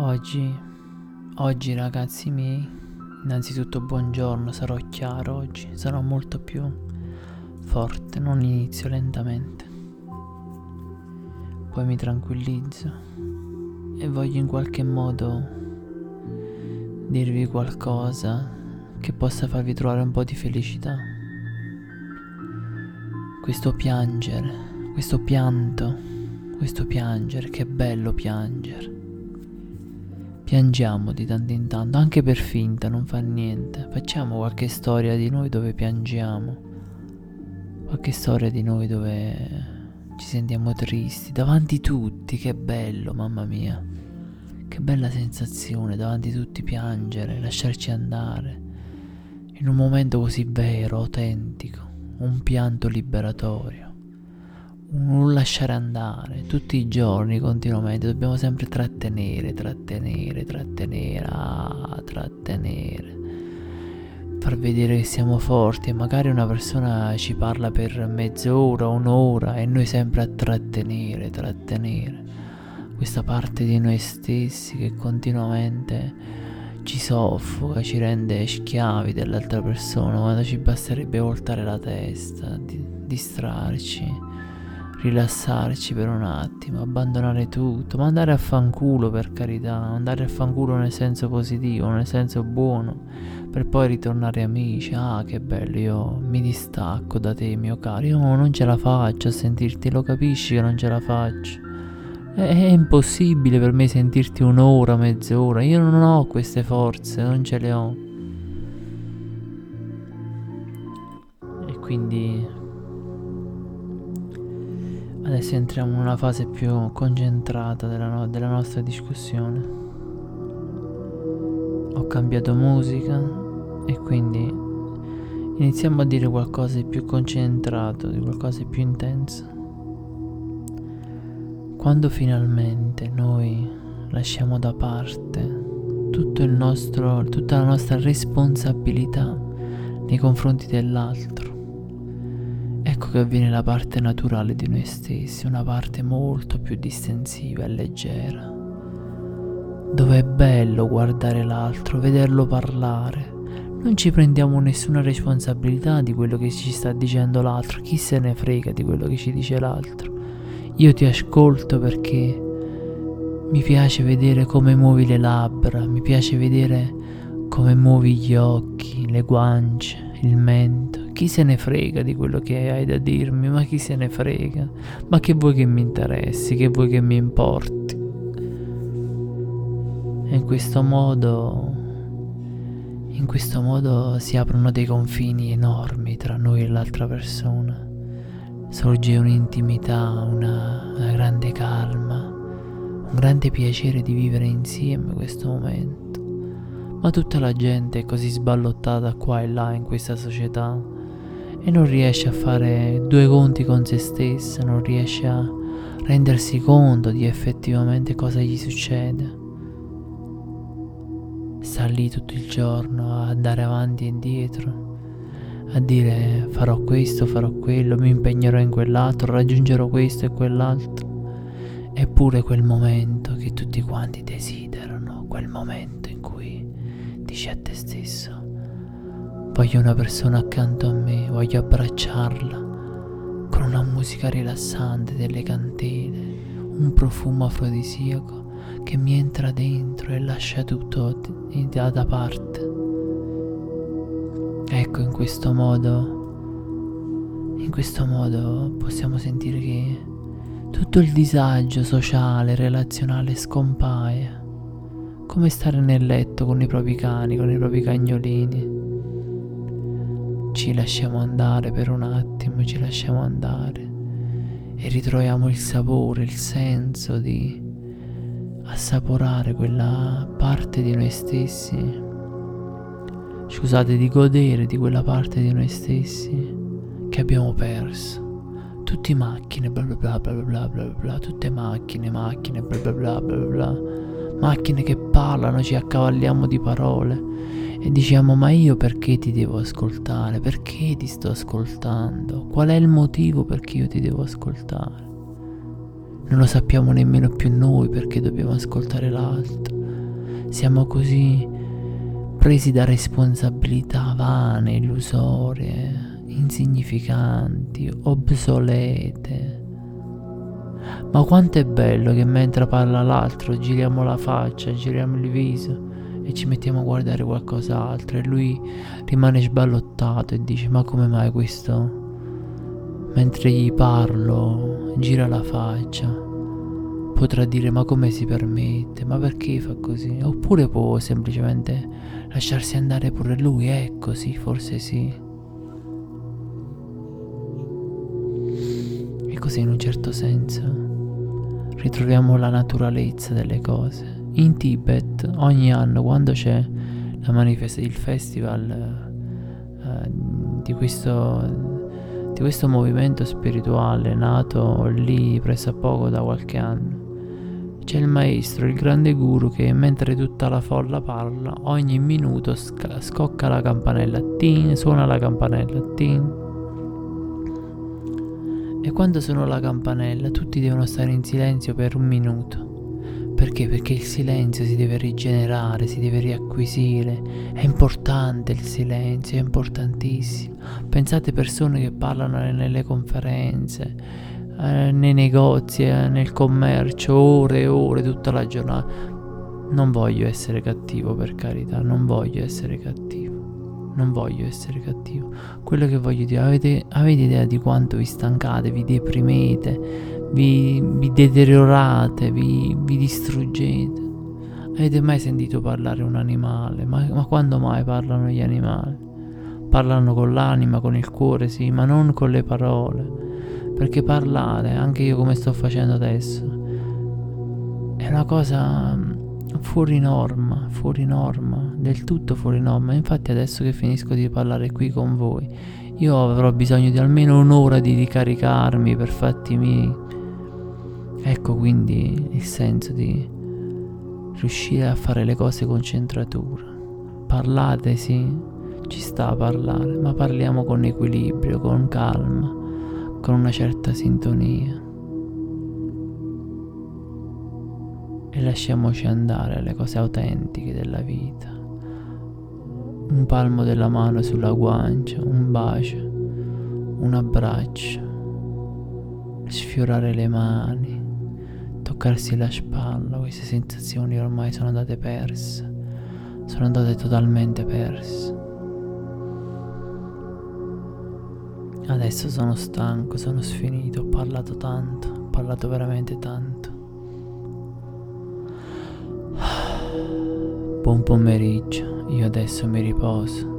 Oggi, oggi ragazzi miei, innanzitutto buongiorno, sarò chiaro oggi, sarò molto più forte, non inizio lentamente. Poi mi tranquillizzo e voglio in qualche modo dirvi qualcosa che possa farvi trovare un po' di felicità. Questo piangere, questo pianto, questo piangere, che bello piangere. Piangiamo di tanto in tanto, anche per finta, non fa niente. Facciamo qualche storia di noi dove piangiamo. Qualche storia di noi dove ci sentiamo tristi, davanti a tutti, che bello, mamma mia. Che bella sensazione, davanti a tutti piangere, lasciarci andare. In un momento così vero, autentico, un pianto liberatorio un lasciare andare. Tutti i giorni continuamente dobbiamo sempre trattenere trattenere trattenere ah, trattenere. Far vedere che siamo forti e magari una persona ci parla per mezz'ora un'ora e noi sempre a trattenere trattenere. Questa parte di noi stessi che continuamente ci soffoca ci rende schiavi dell'altra persona quando ci basterebbe voltare la testa di, distrarci rilassarci per un attimo, abbandonare tutto, ma andare a fanculo per carità, andare a fanculo nel senso positivo, nel senso buono, per poi ritornare amici. Ah, che bello, io mi distacco da te, mio caro. Io non ce la faccio a sentirti, lo capisci che non ce la faccio. È, è impossibile per me sentirti un'ora, mezz'ora. Io non ho queste forze, non ce le ho. E quindi Adesso entriamo in una fase più concentrata della, no- della nostra discussione. Ho cambiato musica e quindi iniziamo a dire qualcosa di più concentrato, di qualcosa di più intenso. Quando finalmente noi lasciamo da parte nostro, tutta la nostra responsabilità nei confronti dell'altro, Ecco che avviene la parte naturale di noi stessi, una parte molto più distensiva e leggera, dove è bello guardare l'altro, vederlo parlare. Non ci prendiamo nessuna responsabilità di quello che ci sta dicendo l'altro, chi se ne frega di quello che ci dice l'altro. Io ti ascolto perché mi piace vedere come muovi le labbra, mi piace vedere come muovi gli occhi, le guance, il mento. Chi se ne frega di quello che hai da dirmi? Ma chi se ne frega? Ma che vuoi che mi interessi? Che vuoi che mi importi? E in questo modo, in questo modo si aprono dei confini enormi tra noi e l'altra persona. Sorge un'intimità, una, una grande calma, un grande piacere di vivere insieme questo momento. Ma tutta la gente è così sballottata qua e là in questa società e non riesce a fare due conti con se stessa, non riesce a rendersi conto di effettivamente cosa gli succede. Sta lì tutto il giorno a andare avanti e indietro, a dire farò questo, farò quello, mi impegnerò in quell'altro, raggiungerò questo e quell'altro. Eppure quel momento che tutti quanti desiderano, quel momento in cui dici a te stesso, voglio una persona accanto a me, voglio abbracciarla con una musica rilassante, delle candele, un profumo afrodisiaco che mi entra dentro e lascia tutto da parte. Ecco, in questo modo, in questo modo possiamo sentire che tutto il disagio sociale, relazionale scompaia come stare nel letto con i propri cani, con i propri cagnolini. Ci lasciamo andare per un attimo, ci lasciamo andare e ritroviamo il sapore, il senso di assaporare quella parte di noi stessi. Scusate, di godere di quella parte di noi stessi che abbiamo perso. Tutte macchine, bla bla bla bla bla bla bla, tutte macchine, macchine, bla bla bla bla bla macchine che parlano, ci accavalliamo di parole e diciamo ma io perché ti devo ascoltare? Perché ti sto ascoltando? Qual è il motivo perché io ti devo ascoltare? Non lo sappiamo nemmeno più noi perché dobbiamo ascoltare l'altro. Siamo così presi da responsabilità vane, illusorie, insignificanti, obsolete. Ma quanto è bello che mentre parla l'altro giriamo la faccia, giriamo il viso e ci mettiamo a guardare qualcos'altro e lui rimane sballottato e dice ma come mai questo? Mentre gli parlo gira la faccia. Potrà dire ma come si permette, ma perché fa così? Oppure può semplicemente lasciarsi andare pure lui, è così, forse sì. Così in un certo senso ritroviamo la naturalezza delle cose. In Tibet ogni anno quando c'è la manifestazione, il festival eh, di, questo, di questo movimento spirituale nato lì presso a poco da qualche anno, c'è il maestro, il grande guru che mentre tutta la folla parla, ogni minuto sc- scocca la campanella, tin, suona la campanella, tin. E quando suona la campanella tutti devono stare in silenzio per un minuto. Perché? Perché il silenzio si deve rigenerare, si deve riacquisire. È importante il silenzio, è importantissimo. Pensate persone che parlano nelle conferenze, eh, nei negozi, eh, nel commercio, ore e ore, tutta la giornata. Non voglio essere cattivo, per carità, non voglio essere cattivo. Non voglio essere cattivo. Quello che voglio dire, avete, avete idea di quanto vi stancate, vi deprimete, vi, vi deteriorate, vi, vi, distruggete. Avete mai sentito parlare un animale? Ma, ma quando mai parlano gli animali? Parlano con l'anima, con il cuore, sì, ma non con le parole. Perché parlare, anche io come sto facendo adesso, è una cosa mm, fuori norma, fuori norma, del tutto fuori norma. Infatti adesso che finisco di parlare qui con voi, io avrò bisogno di almeno un'ora di ricaricarmi per fatti miei Ecco quindi il senso di riuscire a fare le cose con centratura. Parlate, sì, ci sta a parlare, ma parliamo con equilibrio, con calma, con una certa sintonia. E lasciamoci andare alle cose autentiche della vita. Un palmo della mano sulla guancia, un bacio, un abbraccio, sfiorare le mani toccarsi la spalla, queste sensazioni ormai sono andate perse, sono andate totalmente perse. Adesso sono stanco, sono sfinito, ho parlato tanto, ho parlato veramente tanto. Buon pomeriggio, io adesso mi riposo.